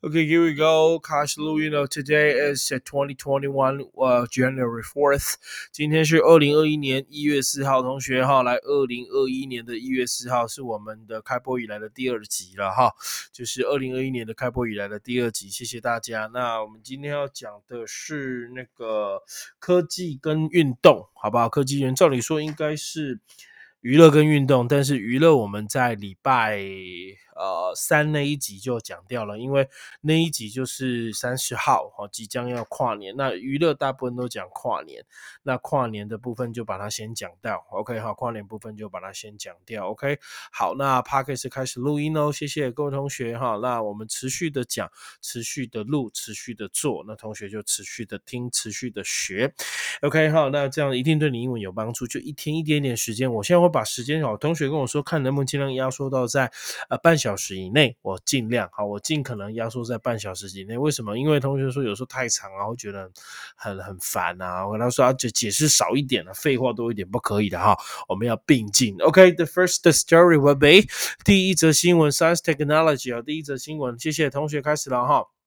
Okay, here we go. 开始录音了。Today is twenty twenty one, uh, January fourth. 今天是二零二一年一月四号。同学哈，来，二零二一年的一月四号是我们的开播以来的第二集了哈，就是二零二一年的开播以来的第二集。谢谢大家。那我们今天要讲的是那个科技跟运动，好不好？科技人照理说应该是娱乐跟运动，但是娱乐我们在礼拜。呃，三那一集就讲掉了，因为那一集就是三十号哈，即将要跨年。那娱乐大部分都讲跨年，那跨年的部分就把它先讲掉。OK 好，跨年部分就把它先讲掉。OK 好，那 p a r k e s 开始录音哦，谢谢各位同学哈。那我们持续的讲，持续的录，持续的做，那同学就持续的听，持续的学。OK 好，那这样一定对你英文有帮助。就一天一点点时间，我现在会把时间好，同学跟我说，看能不能尽量压缩到在呃半小。小时以内，我尽量好，我尽可能压缩在半小时以内。为什么？因为同学说有时候太长啊，会觉得很很烦啊。我跟他说啊，就解释少一点了，废话多一点不可以的哈。我们要并进。OK，the first story will be 第一则新闻，Science Technology 啊，第一则新闻。谢谢同学，开始了哈。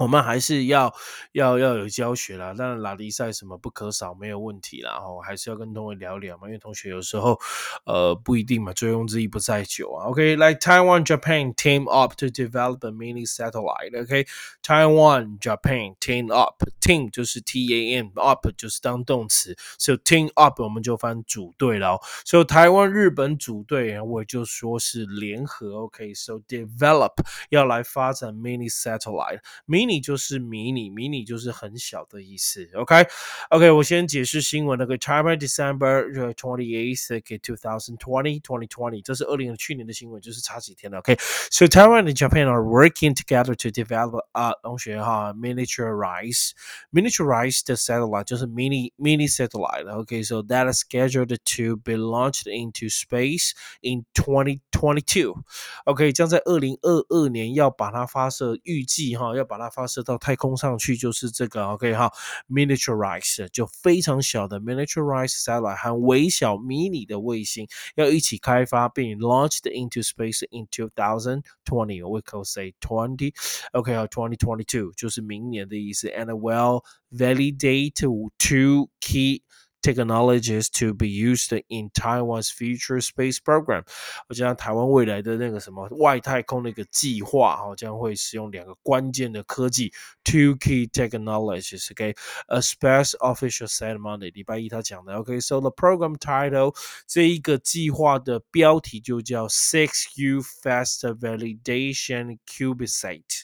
我们还是要要要有教学啦，当然拉力赛什么不可少，没有问题啦。哈，还是要跟同学聊聊嘛，因为同学有时候呃不一定嘛，醉翁之意不在酒啊。OK，like Taiwan Japan team up to develop a mini satellite。OK，Taiwan Japan team up，team 就是 T A M，up 就是当动词，so team up 我们就翻组队了。So 台湾日本组队，我就说是联合。OK，so develop 要来发展 mini satellite，mini。mini 就是迷你，迷你就是很小的意思。OK，OK，我先解释新闻。那个 China December twenty eighth, okay, two thousand twenty, twenty twenty，这是二零去年的新闻，就是差几天了。OK，so Taiwan and Japan are working together to develop 啊，同学哈，miniaturize miniaturized satellite 就是 mini mini satellite。OK，so that is scheduled to be launched into space in twenty twenty two。OK，将在二零二二年要把它发射，预计哈要把它。 发射到太空上去就是这个，OK 哈，miniaturized 就非常小的 miniaturized satellite 和微小迷你的卫星要一起开发并 launched into space in 2020。We could say twenty，OK 哈，twenty twenty two 就是明年的意思，and will validate two key。 technologies to be used in Taiwan's future space program。我讲台湾未来的那个什么外太空那个计划，哈，将会使用两个关键的科技，two key technologies。OK，a space official said Monday，礼拜一他讲的。OK，so the program title 这一个计划的标题就叫 Six U Fast Validation CubeSat。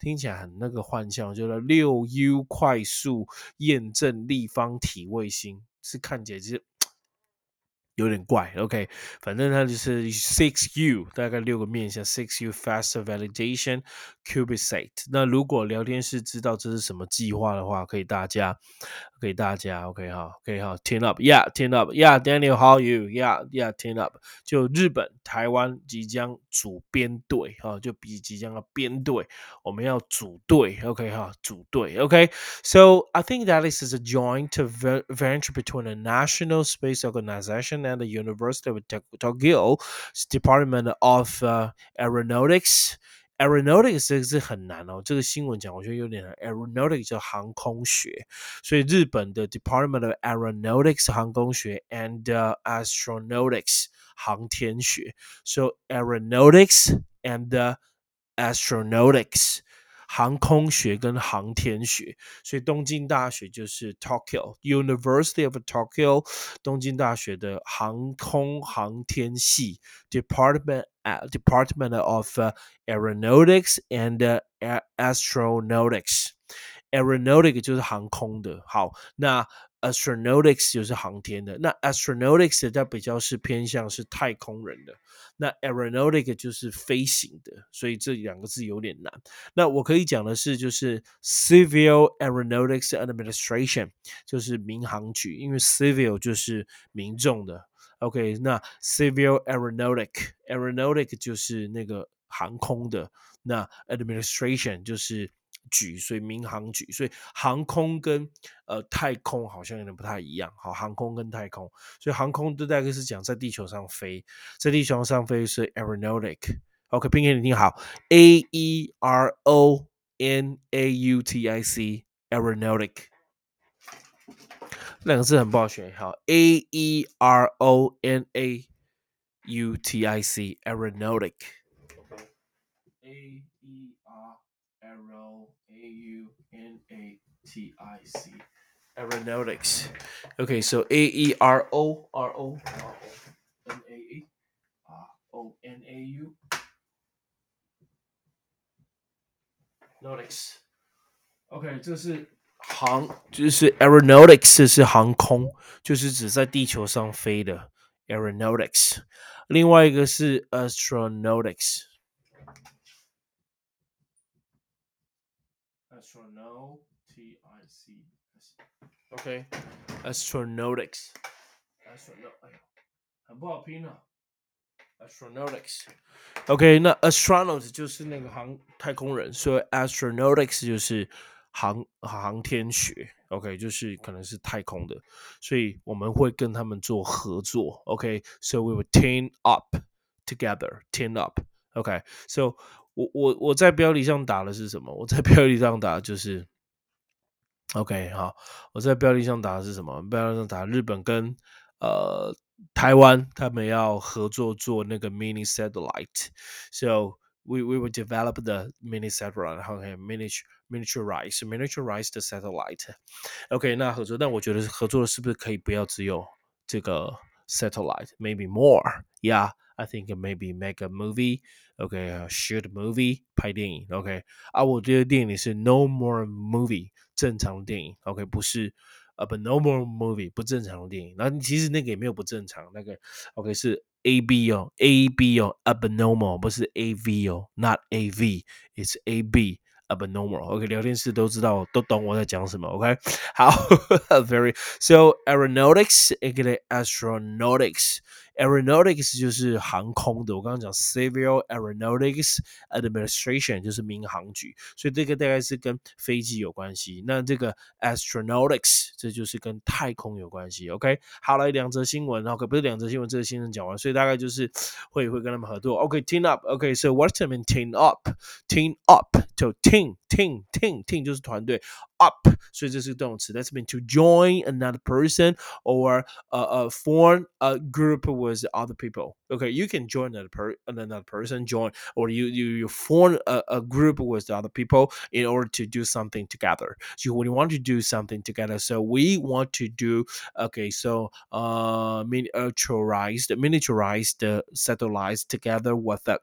听起来很那个幻象，就是六 U 快速验证立方体卫星， 是看起来是。有点怪，OK，反正它就是 Six U，大概六个面向 Six U Faster Validation CubeSat。那如果聊天室知道这是什么计划的话，可以大家，给大家，OK 哈，可以哈，Team up，Yeah，Team up，Yeah，Daniel，How are you？Yeah，Yeah，Team up。就日本、台湾即将组编队哈，就比即将要编队，我们要组队，OK 哈，组队，OK。So I think that this is a joint venture between the National Space Organization and the University of Tokyo's Department of uh, Aeronautics Aeronautics 这个字很难哦，这个新闻讲我觉得有点难。Aeronautics 叫航空学，所以日本的 Department of Aeronautics 航空学 and、uh, Astronautics 航天学，so Aeronautics and、uh, Astronautics 航空学跟航天学，所以东京大学就是 Tokyo University of Tokyo 东京大学的航空航天系 Department Department of Aeronautics and Astronautics。Aeronautic 就是航空的，好，那 Astronautics 就是航天的，那 Astronautics 它比较是偏向是太空人的。那 aeronautic 就是飞行的，所以这两个字有点难。那我可以讲的是，就是 civil aeronautics administration，就是民航局，因为 civil 就是民众的。OK，那 civil aeronautic，aeronautic 就是那个航空的，那 administration 就是。局，所以民航局，所以航空跟呃太空好像有点不太一样。好，航空跟太空，所以航空都大概是讲在地球上飞，在地球上飞是 aeronautic。OK，拼音你听好，A E R O N A U T I C，aeronautic。两个字很不好选，好，A E R O N A U T I C，aeronautic。A E R O A U N A T I C aeronautics. Okay, so A E R O R O R O N A E R O N A U nautics. OK，这是航，就是 aeronautics 是航空，就是指在地球上飞的 aeronautics。另外一个是 astronautics。 OK astronautics astronaut 哎呀，很不好拼啊。astronautics OK 那 astronaut 就是那个航太空人，所以 astronautics 就是航航天学。OK 就是可能是太空的，所以我们会跟他们做合作。OK，so we will team up together team up OK，so 我我我在标题上打的是什么？我在标题上打就是 OK 好，我在标题上打的是什么？标题上打日本跟呃台湾他们要合作做那个 mini satellite，so we we will develop the mini satellite OK miniature miniaturized miniaturized satellite OK 那合作，但我觉得合作是不是可以不要只有这个 satellite maybe more yeah I think maybe make a movie OK，shoot movie 拍电影 OK 啊，我觉得电影是 no more movie 正常的电影 OK 不是 abnormal movie 不正常的电影，然后其实那个也没有不正常，那个 OK 是 A B 哦 A B 哦 abnormal 不是 A V 哦 not A V，it's A B。abnormal. OK，聊天室都知道，都懂我在讲什么。OK，好，very so aeronautics，一个 astronautics。Aeronautics 就是航空的，我刚刚讲 Civil Aeronautics Administration 就是民航局，所以这个大概是跟飞机有关系。那这个 Astronautics 这就是跟太空有关系。OK，好了，两则新闻，然后可不是两则新闻，这个新闻讲完，所以大概就是会会跟他们合作。OK，team up。OK，so what's the mean team up？Team up 就 team team team team 就是团队。up，所以这是动词。That's mean to join another person or uh, uh, form a group with other people. Okay, you can join another, per another person, join, or you, you, you form a, a group with other people in order to do something together. So when you want to do something together, so we want to do, okay, so uh, miniaturized, miniaturized uh, satellites together with a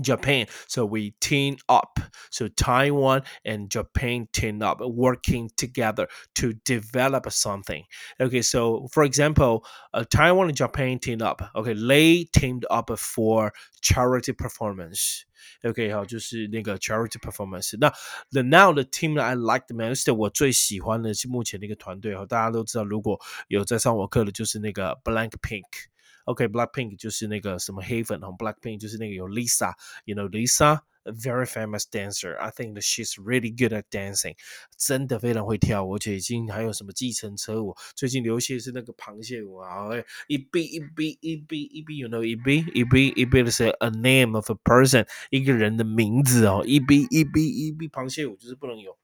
Japan. So we team up. So Taiwan and Japan team up, working together to develop something. Okay, so for example, uh, Taiwan and Japan team up. Okay, they teamed up for charity performance. OK，好，就是那个 charity performance。那 The Now 的 team I like the man，是我最喜欢的是目前的一个团队哈。大家都知道，如果有在上我课的，就是那个 Blackpink。OK，Blackpink、okay, 就是那个什么黑粉哈，Blackpink 就是那个有 Lisa，you know Lisa。A very famous dancer. I think that she's really good at dancing. 真的非常会跳舞，而且已经还有什么计程车舞。最近流行的是那个螃蟹舞啊，一 b 一 b 一 b 一 b you know 一 b 一 b 一 b 是 a name of a person，一个人的名字哦。一 b 一 b 一 b 螃蟹舞就是不能有。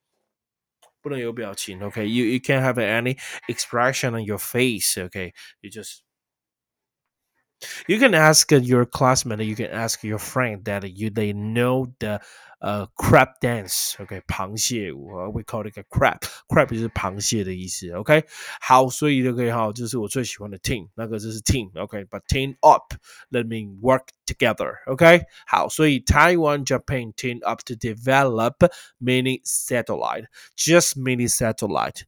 不能有表情，OK？You you can't have any expression on your face，OK？You just you can ask your classmate, you can ask your friend that you they know the uh crab dance. OK，螃蟹舞，we call it a crab. Crab 就是螃蟹的意思。OK，好，所以就可以哈，这是我最喜欢的 team，那个就是 team。OK，but team up let me work together. OK，好，所以 Taiwan Japan team up to develop mini satellite, just mini satellite,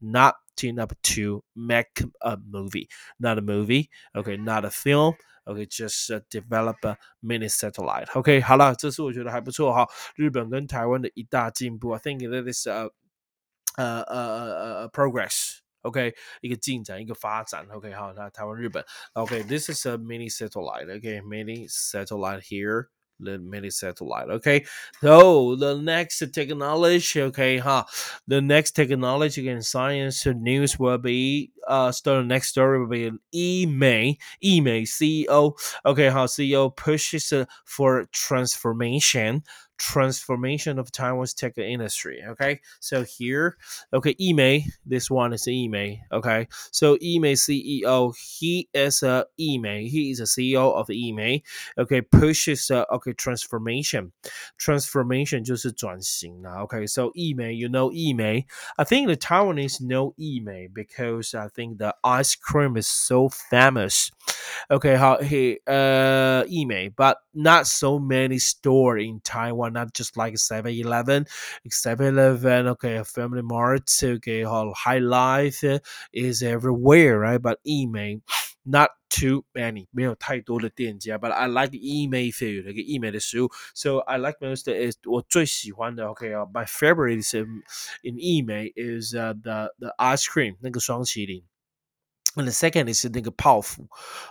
not team up to make a movie, not a movie. OK, not a film. OK，just、okay, develop a mini satellite。OK，好了，这次我觉得还不错哈，日本跟台湾的一大进步。I think that is a 呃呃呃呃 progress。OK，一个进展，一个发展。OK，好，那台湾、日本。OK，this、okay, is a mini satellite. OK，mini、okay, satellite here The mini satellite. Okay, so the next technology, okay, huh? The next technology in science news will be uh, start the next story will be I-Mei, I-Mei CEO. Okay, how CEO pushes uh, for transformation transformation of Taiwan's tech industry. Okay, so here, okay, I-Mei, this one is I-Mei. Okay, so I-Mei CEO, he is a I-Mei, he is a CEO of I-Mei. Okay, pushes uh, okay transformation, transformation Okay, so I-Mei, you know I-Mei. I think the Taiwanese know I-Mei because I think the ice cream is so famous. Okay, how he uh I-Mei, but not so many store in Taiwan, not just like 7-Eleven. 7-Eleven, okay, Family Mart, okay, all Hi-Life eh, is everywhere, right? But I-Mei not too many，没有太多的店家，but I like I-Mei So I like most is 我最喜欢的，OK uh, my favorite is um, in, in 義美 is uh, the the ice cream 那个霜淇淋。and the second is the think powerful.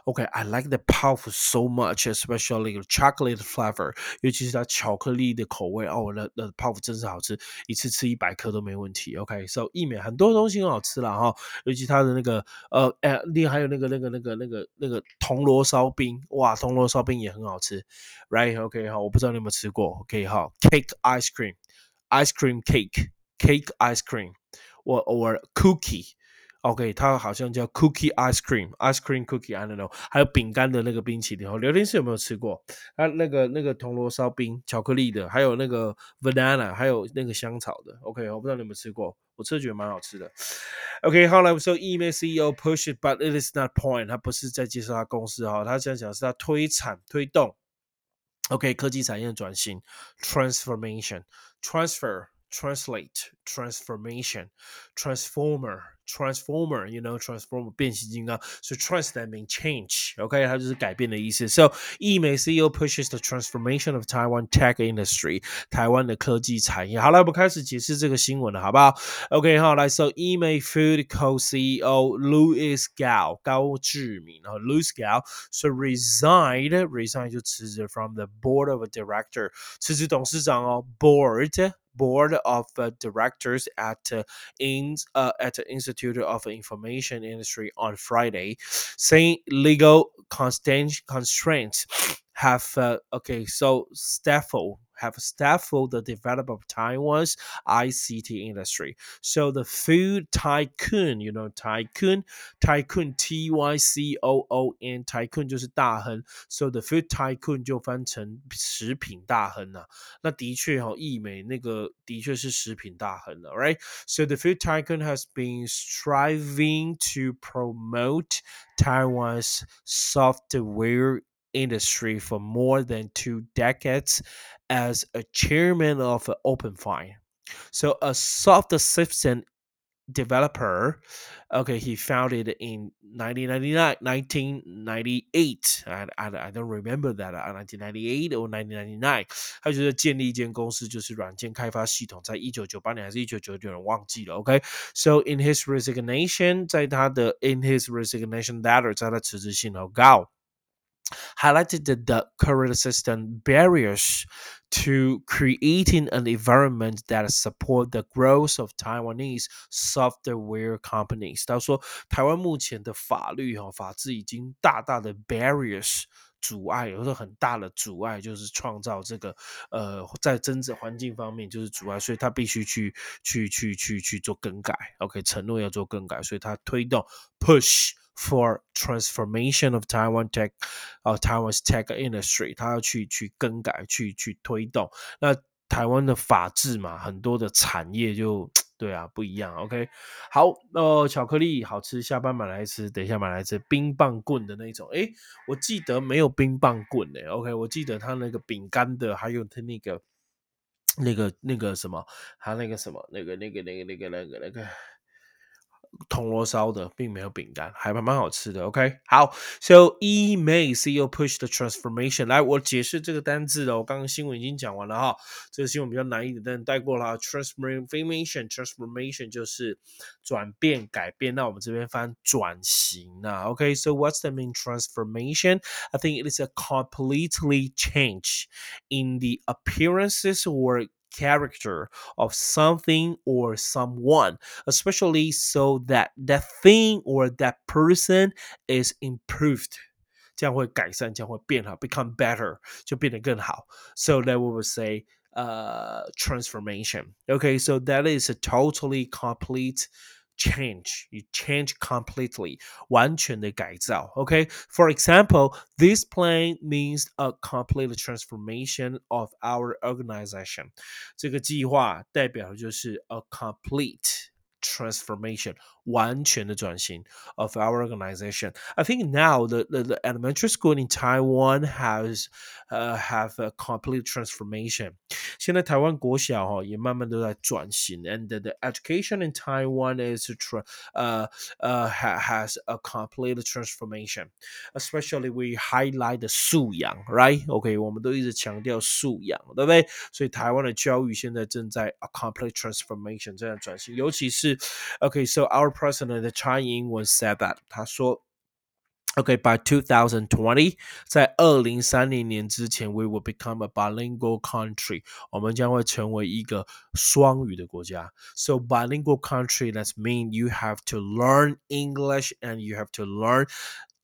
Okay, I like the powerful so much, especially chocolate flavor，尤其是它巧克力的口味哦，那那泡芙真是好吃，一次吃一百颗都没问题。OK，so、okay, 義美很多东西很好吃啦哈、哦，尤其它的那个呃哎，另还有那个那个那个那个那个铜锣烧饼，哇，铜锣烧饼也很好吃，right？OK、okay, 哈，我不知道你有没有吃过，OK 哈，cake ice cream，ice cream cake，cake ice cream，或 or cookie。OK，它好像叫 Cookie Ice Cream，Ice Cream Cookie，I don't know。还有饼干的那个冰淇淋，哦，刘天是有没有吃过？啊，那个那个铜锣烧冰，巧克力的，还有那个 Banana，还有那个香草的。OK，我不知道你有没有吃过，我吃觉得蛮好吃的。OK，后来我说 emceo push it，but it is not point，他不是在介绍他公司哈，他想讲是他推产推动。OK，科技产业转型，Transformation, Transfer translate transformation transformer transformer you know transformer 变形金刚。So trans that means change okay 它就是改变的意思。So I-Mei CEO pushes the transformation of Taiwan tech industry 台湾的科技产业。好了我们开始解释这个新闻了好不好？OK 好来 so I-Mei Food co-CEO Louis Gao Gao 高志明。然后 Louis Gao so resigned resign 就辞职 from the board of a director 辞职董事长哦 board board of uh, directors at in uh, at the Institute of Information Industry on Friday, saying legal constraints have uh, okay so staffel have staffed the developer of Taiwan's ICT industry. So the food tycoon, you know, tycoon, tycoon T Y C O O N tycoon 就是大亨，so the food tycoon 就翻成食品大亨了、啊。那的确哈、哦，義美那个的确是食品大亨了，right？So the food tycoon has been striving to promote Taiwan's software industry for more than two decades as a chairman of Openfind. So a soft system developer. Okay, he founded in 1999, 1998. I, I, I don't remember that. Uh, 1998 or 1999。他就是建立一间公司，就是软件开发系统，在一九九八年还是一九九九年忘记了。OK，so、okay? in his resignation, 在他的 in his resignation letter，在他辞职信投告。highlighted the, the current system barriers to creating an environment that support the growth of Taiwanese software companies。他说，台湾目前的法律哈法制已经大大的 barriers 阻碍，有时候很大的阻碍，就是创造这个呃在增值环境方面就是阻碍，所以他必须去去去去去做更改。OK，承诺要做更改，所以他推动 push。 For transformation of Taiwan tech，呃，Taiwan's tech industry，他要去去更改，去去推动。那台湾的法制嘛，很多的产业就对啊不一样。OK，好，呃，巧克力好吃，下班买来吃。等一下买来吃冰棒棍的那种。诶，我记得没有冰棒棍诶。OK，我记得他那个饼干的，还有他那个那个那个什么，他那个什么，那个那个那个那个那个那个。铜锣烧的，并没有饼干，还蛮蛮好吃的。OK，好，So E May CEO push the transformation。来，我解释这个单字的，我刚刚新闻已经讲完了哈。这个新闻比较难一点，但带过了。Transformation，transformation 就是转变、改变。那我们这边翻转型啊。OK，So what's the mean transformation? I think it is a completely change in the appearances or character of something or someone, especially so that that thing or that person is improved. 这样会改善，这样会变好，become better 就变得更好。So that we would say uh transformation. Okay, so that is a totally complete change. You change completely. 完全的改造. Okay. For example, this plan means a complete transformation of our organization. 这个计划代表就是 a complete transformation 完全的转型 of our organization. I think now the, the, the elementary school in Taiwan has uh, have a complete transformation. 现在台湾国小哈、哦、也慢慢都在转型，and the, the education in Taiwan is tra uh uh ha has a complete transformation. Especially we highlight the 素养，right? OK，我们都一直强调素养，对不对？所以台湾的教育现在正在 a complete transformation 这样转型，尤其是 OK，so、okay, our President Tsai Ing-wen said that，他说，Okay, by 2020，在二零三零年之前，we will become a bilingual country，我们将会成为一个双语的国家。So bilingual country, that's mean you have to learn English and you have to learn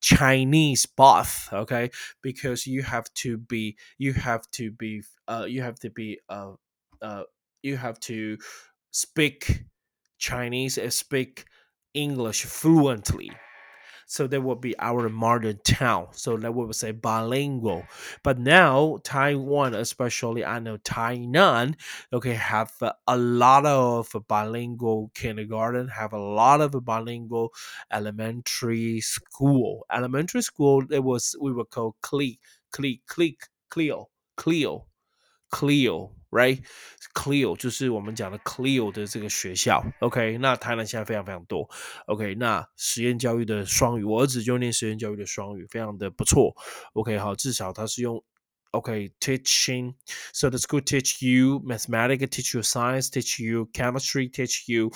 Chinese both, okay? Because you have to be, you have to be, uh, you have to be, uh, uh, you have to speak Chinese and speak English fluently. So that would be our modern town. So that we would say bilingual. But now Taiwan, especially I know Tainan, okay, have a lot of bilingual kindergarten, have a lot of bilingual elementary school. Elementary school, it was we would call Cle, Cle, Cle, Cleo, Cleo, Cleo right？Clio 就是我们讲的 Clio 的这个学校，OK？那台南现在非常非常多，OK？那实验教育的双语，我儿子就念实验教育的双语，非常的不错，OK？好，至少他是用 OK teaching. So the school teach you mathematics, teach you science, teach you chemistry, teach you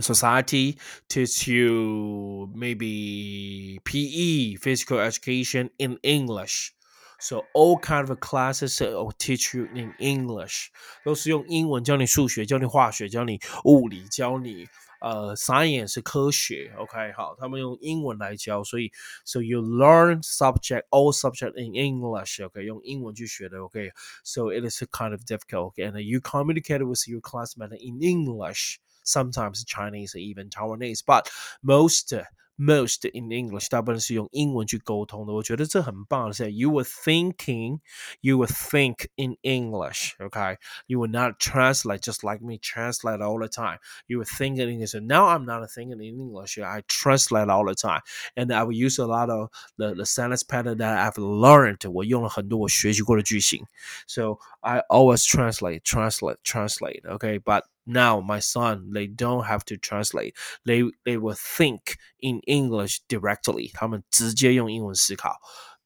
society, teach you maybe PE, physical education in English. So all kind of classes will teach you in English，都是用英文教你数学、教你化学、教你物理、教你呃 science 是科学。OK，好，他们用英文来教，所以 so you learn subject all subject in English。OK，用英文去学的。OK，so it is kind of difficult. And you communicate with your classmate in English. Sometimes Chinese, even Taiwanese, but most most in English，大部分是用英文去沟通的。我觉得这很棒的是，you were thinking, you would think in English, okay? You would not translate just like me translate all the time. You would think in English. Now I'm not thinking in English. I translate all the time, and I will use a lot of the the sentence pattern that I've learned. 我用了很多我学习过的句型，so I always translate, translate, translate. Okay, but now my son they don't have to translate they they will think in english directly 他们直接用英文思考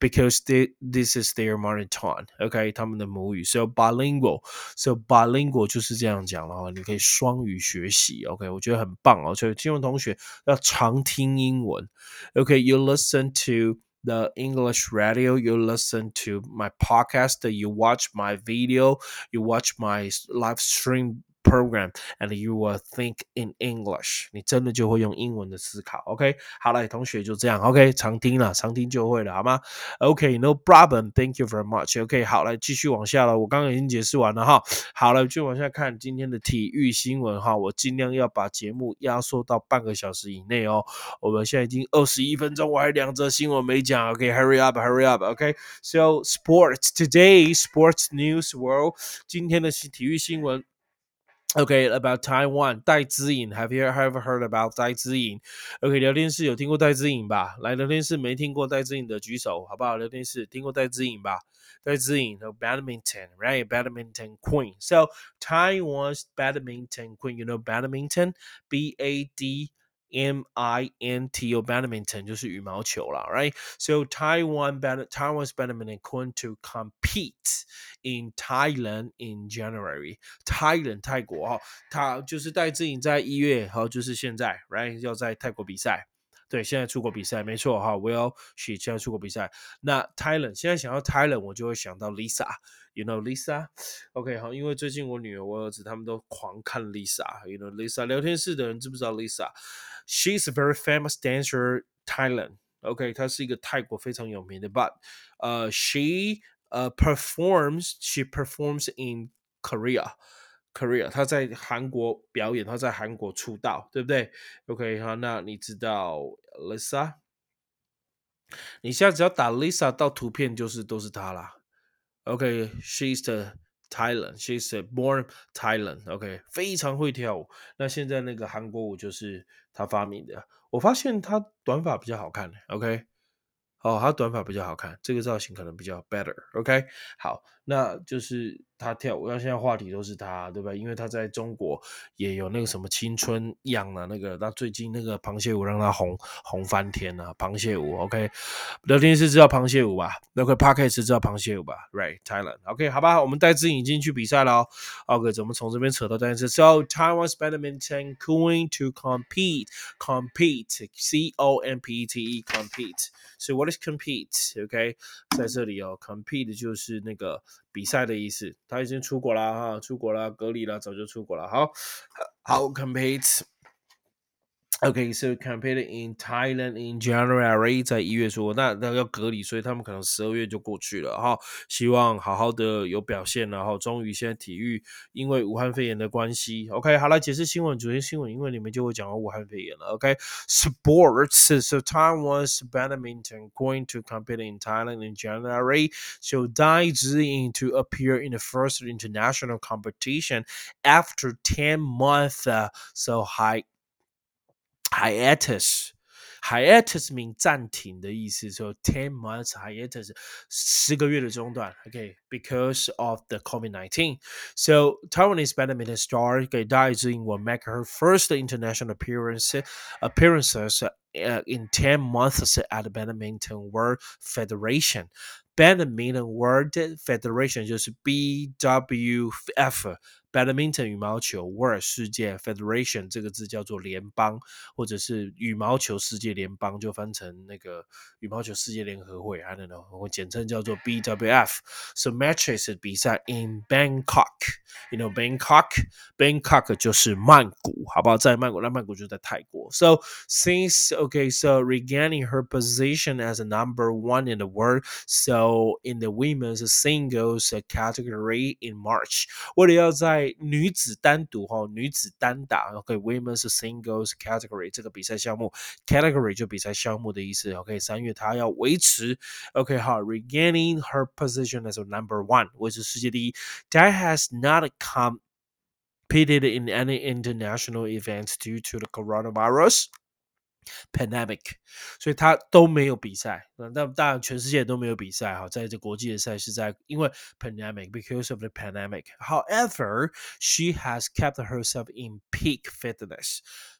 because they, this is their mother tongue OK 他们的母语 so bilingual so bilingual 就是这样讲了哈你可以双语学习 OK 我觉得很棒哦所以金融同学要常听英文 OK you listen to the English radio, you listen to my podcast, you watch my video, you watch my live stream program and you will think in English，你真的就会用英文的思考。OK，好了，同学就这样。OK，常听了，常听就会了，好吗？OK，no problem，thank you very much。OK，好了，继续往下了。我刚刚已经解释完了哈。好了，就往下看今天的体育新闻哈。我尽量要把节目压缩到半个小时以内哦。我们现在已经二十一分钟，我还两则新闻没讲。OK，hurry up，hurry up。OK，so sports today，sports news world，今天的体育新闻。Okay, about Taiwan，戴资颖，Have you ever heard about 戴资颖？OK，聊天室有听过戴资颖吧？来，聊天室没听过戴资颖的举手，好不好？聊天室听过戴资颖吧？戴资颖，so badminton，right? Badminton queen. So Taiwan's badminton queen, you know badminton, B A D M I N T O badminton 就是羽毛球啦，right? So Taiwan bad Taiwan's badminton going to compete in Thailand in January. Thailand 泰国哈，他就是戴资颖在一月，好就是现在，right 对，现在出国比赛，没错哈。Will she 现在出国比赛？那 Thailand 现在想到 Thailand，我就会想到 Lisa，you know Lisa？OK 好，因为最近我女儿、我儿子他们都狂看 Lisa，you know Lisa。聊天室的人知不知道 Lisa？She's a very famous dancer Thailand。OK，她是一个泰国非常有名的 But 呃，she 呃、performs she performs in Korea。Korea，他在韩国表演，他在韩国出道，对不对？OK，好，那你知道 Lisa？你现在只要打 Lisa 到图片，就是都是她啦。OK，she's the Thailand，she's a born Thailand。OK，非常会跳舞。那现在那个韩国舞就是他发明的。我发现他短发比较好看。OK。哦，他短发比较好看，这个造型可能比较 better，OK？好，那就是他跳舞，那现在话题都是他，对吧？因为他在中国也有那个什么青春样的那个，那最近那个螃蟹舞让他红红翻天了，螃蟹舞，OK？聊天室知道螃蟹舞吧？OK？Parkes 知道螃蟹舞吧？Right？Thailand？OK？好吧，我们带资颖进去比赛了哦，OK？怎么从这边扯到但是 So Taiwan's badminton going to compete，compete，C O M P E T E，compete。So what is compete？OK，、okay? 在这里哦，compete 就是那个比赛的意思。他已经出国了哈，出国了，隔离了，早就出国了。好，好 compete。Okay, so competed in Thailand in January，在一月说，那那要隔离，所以他们可能十二月就过去了哈。希望好好的有表现，然后终于现在体育因为武汉肺炎的关系，OK，好来解释新闻，主题新闻，因为你们就会讲到武汉肺炎了。OK，sports，so so Taiwan's badminton going to compete in Thailand in January, so Dai Ziying to appear in the first international competition after ten months, uh, so high hiatus。hiatus mean 暂停的意思，说 ten months hiatus 十个月的中断。OK，because、okay, of the COVID-19. So Taiwanese badminton star Gay Daijing will make her first international appearance appearances uh, in 10 months at the Badminton World Federation. Badminton World Federation 就是 BWF。 Badminton 羽毛球 World 世界 Federation 这个字叫做联邦，或者是羽毛球世界联邦，就翻成那个羽毛球世界联合会，I don't know，我简称叫做 BWF。So matches 比赛 in Bangkok，you know Bangkok，Bangkok 就是曼谷，好不好？在曼谷，那曼谷就在泰国。So since okay, so regaining her position as a number one in the world, so in the women's singles category in March，为了要在 女子单独哈，女子单打，OK，Women's Singles Category 这个比赛项目，Category 就比赛项目的意思，OK，三月她要维持，OK 哈，regaining her position as a number one，维持世界第一。That has not competed in any international events due to the coronavirus。 pandemic，所以他都没有比赛。那那当然，全世界都没有比赛哈，在这国际的赛事在因为 pandemic，because of the pandemic. However, she has kept herself in peak fitness.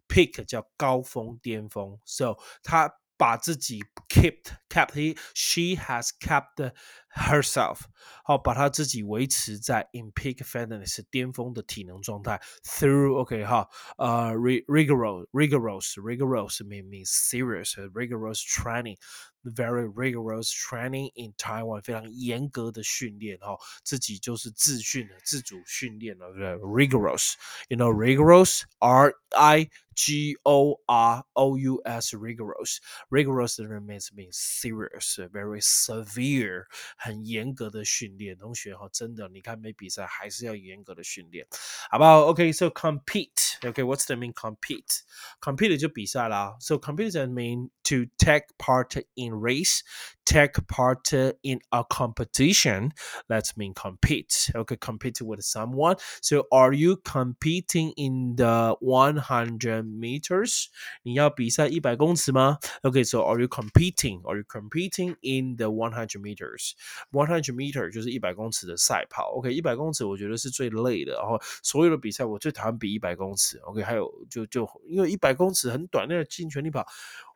Peak 叫高峰巅峰，so 她把自己 kept kept he she has kept herself 好，把她自己维持在 in peak fitness 巅峰的体能状态 through OK 哈呃 rigorous rigorous rigorous mean means serious rigorous training very rigorous training in Taiwan，非常严格的训练哈，自己就是自训的自主训练了，对不对？rigorous，you know rigorous，R I G O R O U S rigorous rigorous means means serious very severe 很严格的训练。同学哈，真的，你看没比赛还是要严格的训练，好不好？OK，so compete，OK，what's the mean compete？compete 就比赛啦，so compete mean to take part in race, take part in a competition. Let's mean compete. Okay, compete with someone. So, are you competing in the 100 meters? 你要比赛一百公尺吗？Okay, so are you competing? Are you competing in the 100 meters? 100 meter 就是一百公尺的赛跑。OK，一百公尺我觉得是最累的。然后所有的比赛我最讨厌比一百公尺。OK，还有就就因为一百公尺很短，那个尽全力跑。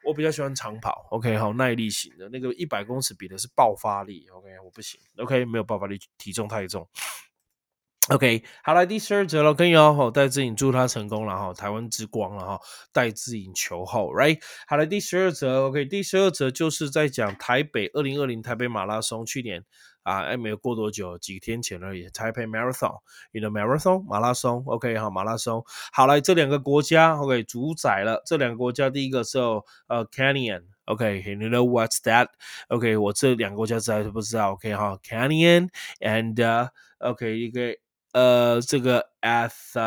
我比较喜欢长跑，OK，好耐力型的那个一百公尺比的是爆发力，OK，我不行，OK，没有爆发力，体重太重。OK，好了第十二则了，跟友好戴志颖祝他成功了哈，台湾之光了哈，戴志颖球后，Right？好了第十二则，OK，第十二则就是在讲台北二零二零台北马拉松，去年啊，哎没有过多久，几天前而已，台北 Marathon，You know Marathon 马拉松，OK 哈，马拉松，好来这两个国家，OK 主宰了这两个国家，第一个是呃 Canyon，OK，You know what's that？OK，我这两个国家实在是不知道，OK 哈，Canyon and OK 一个。呃，这个 Eth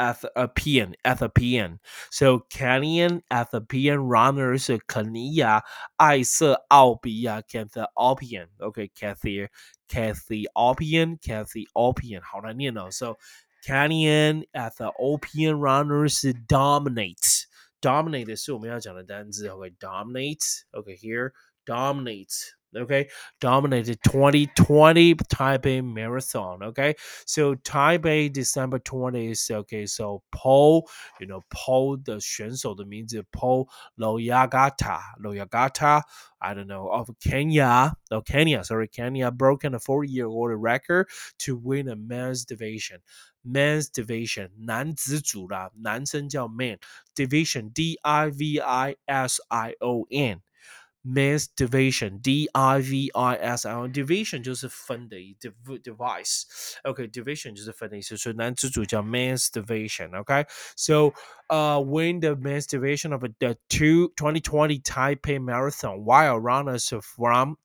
Ethiopian Ethiopian。So Kenyan Ethiopian runners 是肯尼亚艾瑟奥比亚 Ethiopian。OK，Cathy Ethiopian Ethiopian 好难念哦。So Kenyan Ethiopian runners dominate。dominate 是我们要讲的单词。OK，dominate。OK，here dominate。 okay, dominated 2020 Taipei Marathon. Okay, so Taipei December 20th. Okay, so Paul, you know, Paul 的选手的名字 Paul Loyagata, Loyagata. I don't know of Kenya, no Kenya, sorry, Kenya broken a four-year-old record to win a men's division. Men's division 男子组啦，男生叫 man division D I V I S I O N Men's division, D I V I S L division 就是分的意 device，OK division 就是分的意思，所以男子组叫 men's division，OK，so uh win the men's division of the two 2020 Taipei Marathon while runners from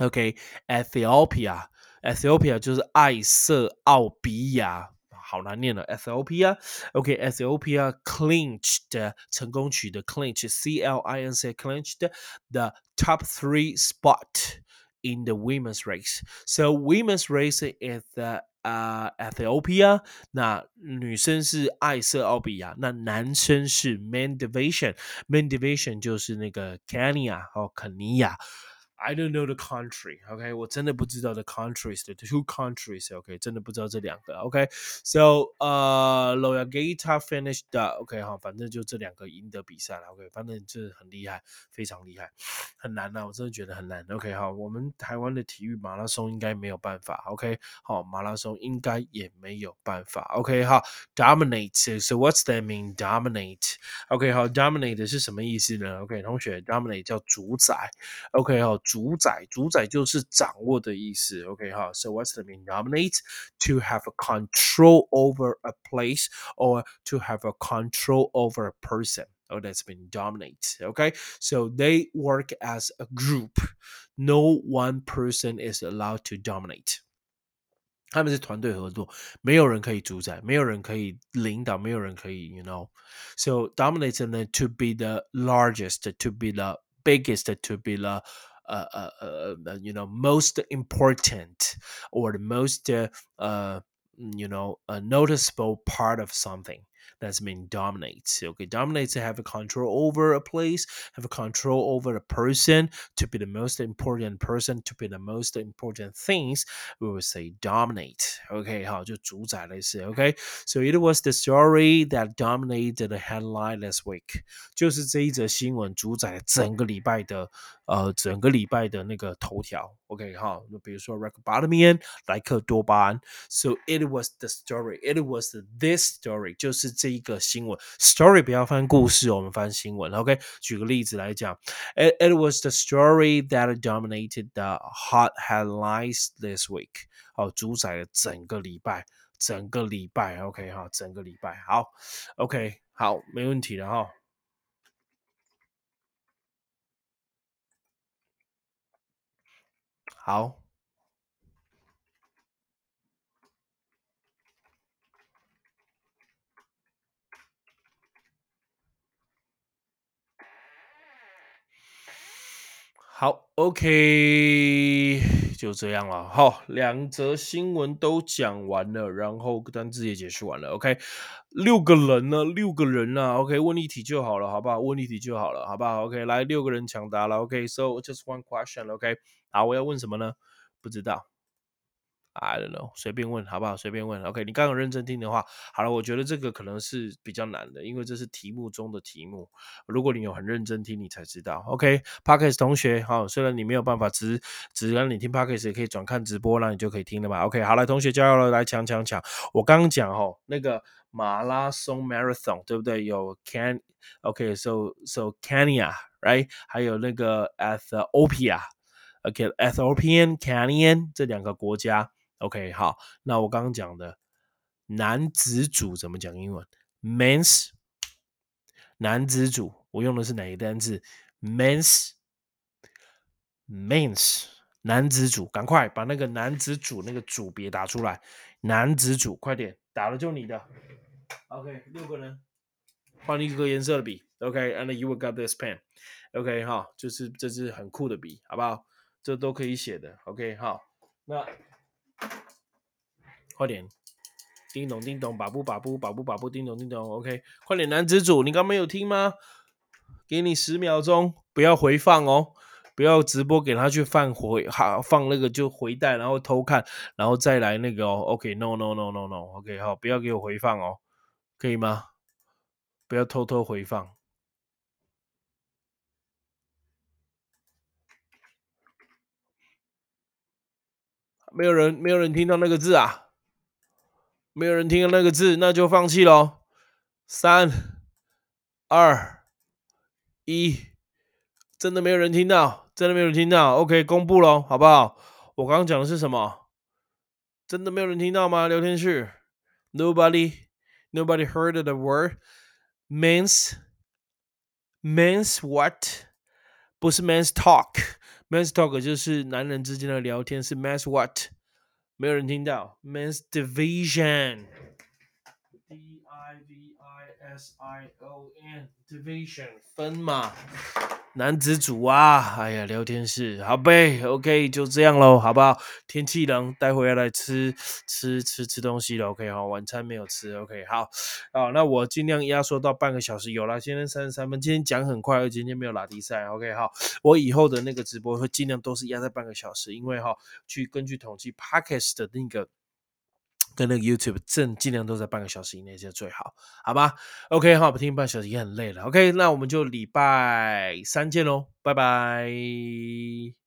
OK Ethiopia Ethiopia 就是爱色奥比亚。 好难念了，Ethiopia。OK，Ethiopia clinched 成功取得 clinch，C L I N C clinched the top three spot in the women's race. So women's race is the 啊、uh, Ethiopia，那女生是艾瑟奥比亚，那男生是 Man Division，Man Division 就是那个 Kenya 哦，肯尼亚。 I don't know the country. OK，我真的不知道 the countries the two countries. OK，真的不知道这两个。OK，so 呃，Loyagata finished. OK，好，反正就这两个赢得比赛了。OK，反正这很厉害，非常厉害，很难呐，我真的觉得很难。OK，好，我们台湾的体育马拉松应该没有办法。OK，好，马拉松应该也没有办法。OK，好，dominate. So what's that mean? Dominate. OK，好，dominate 是什么意思呢？OK，同学，dominate 叫主宰。OK，好。 主宰，主宰就是掌握的意思。OK 哈，So what's the mean? Dominate to have a control over a place or to have a control over a person. Oh, that's been dominate. Okay, so they work as a group. No one person is allowed to dominate. 他们是团队合作，没有人可以主宰，没有人可以领导，没有人可以，you know. So dominate and to be the largest, to be the biggest, to be the uh, uh, uh, uh, you know most important or the most uh, uh you know a noticeable part of something that's mean dominates. Okay, dominates to have a control over a place, have a control over a person, to be the most important person, to be the most important things. We would say dominate. Okay, 好，就主宰类似。Okay, so it was the story that dominated the headline this week. 就是这一则新闻主宰整个礼拜的 呃整个礼拜的那个头条。OK，哈，那比如说 Recobotamian 莱克多巴胺。So it was the story. It was this story. 就是这一个新闻，story 不要翻故事，我们翻新闻。OK，举个例子来讲，it it was the story that dominated the hot headlines this week。好，主宰了整个礼拜，整个礼拜。OK 哈，整个礼拜。好，OK，好，没问题的哈。好。好，OK，就这样了。好，两则新闻都讲完了，然后单字也解释完了。OK，六个人呢？六个人呢？OK，问一题就好了，好不好？问一题就好了，好不好？OK，来，六个人抢答了。OK，so just one question。OK，好，我要问什么呢？不知道。I don't know，随便问好不好？随便问。OK，你刚刚认真听的话，好了，我觉得这个可能是比较难的，因为这是题目中的题目。如果你有很认真听，你才知道。OK，Parkes 同学，好，虽然你没有办法只只让你听 Parkes，也可以转看直播，那你就可以听了吧？OK，好了，同学加油了，来抢抢抢！我刚刚讲哦，那个马拉松 Marathon 对不对？有 Can，OK，so so Kenya，right？还有那个 Ethiopia，OK，Ethiopian Kenyan 这两个国家。OK，好，那我刚刚讲的男子组怎么讲英文？Men's 男子组，我用的是哪一个单词？Men's，Men's 男子组，赶快把那个男子组那个组别打出来。男子组，快点，打了就你的。OK，六个人，换一个颜色的笔。OK，and you will get this pen。OK，好，就是这支很酷的笔，好不好？这都可以写的。OK，好，那。快点，叮咚叮咚，把布把布把布把布，叮咚叮咚，OK，快点，男子组，你刚没有听吗？给你十秒钟，不要回放哦，不要直播给他去放回，好放那个就回带，然后偷看，然后再来那个哦，OK，No No No No No，OK，好，不要给我回放哦，可以吗？不要偷偷回放，没有人，没有人听到那个字啊。没有人听到那个字，那就放弃喽。三、二、一，真的没有人听到，真的没有人听到。OK，公布喽，好不好？我刚刚讲的是什么？真的没有人听到吗？聊天室，Nobody，Nobody heard the word men's men's what？不是 means talk men's talk，men's talk 就是男人之间的聊天，是 men's what？没有人听到，men's division，d i v i s i o n division 分嘛，男子组啊，哎呀，聊天室，好呗，OK，就这样喽，好不好？天气冷，待会要来吃吃吃吃东西了，OK，好，晚餐没有吃，OK，好，好，那我尽量压缩到半个小时，有了，今天三十三分，今天讲很快，而今天没有拉低赛，OK，好，我以后的那个直播会尽量都是压在半个小时，因为哈，去根据统计，Podcast 的那个。跟那个 YouTube 正尽量都在半个小时以内就最好，好吧？OK，好，不听半小时也很累了。OK，那我们就礼拜三见喽，拜拜。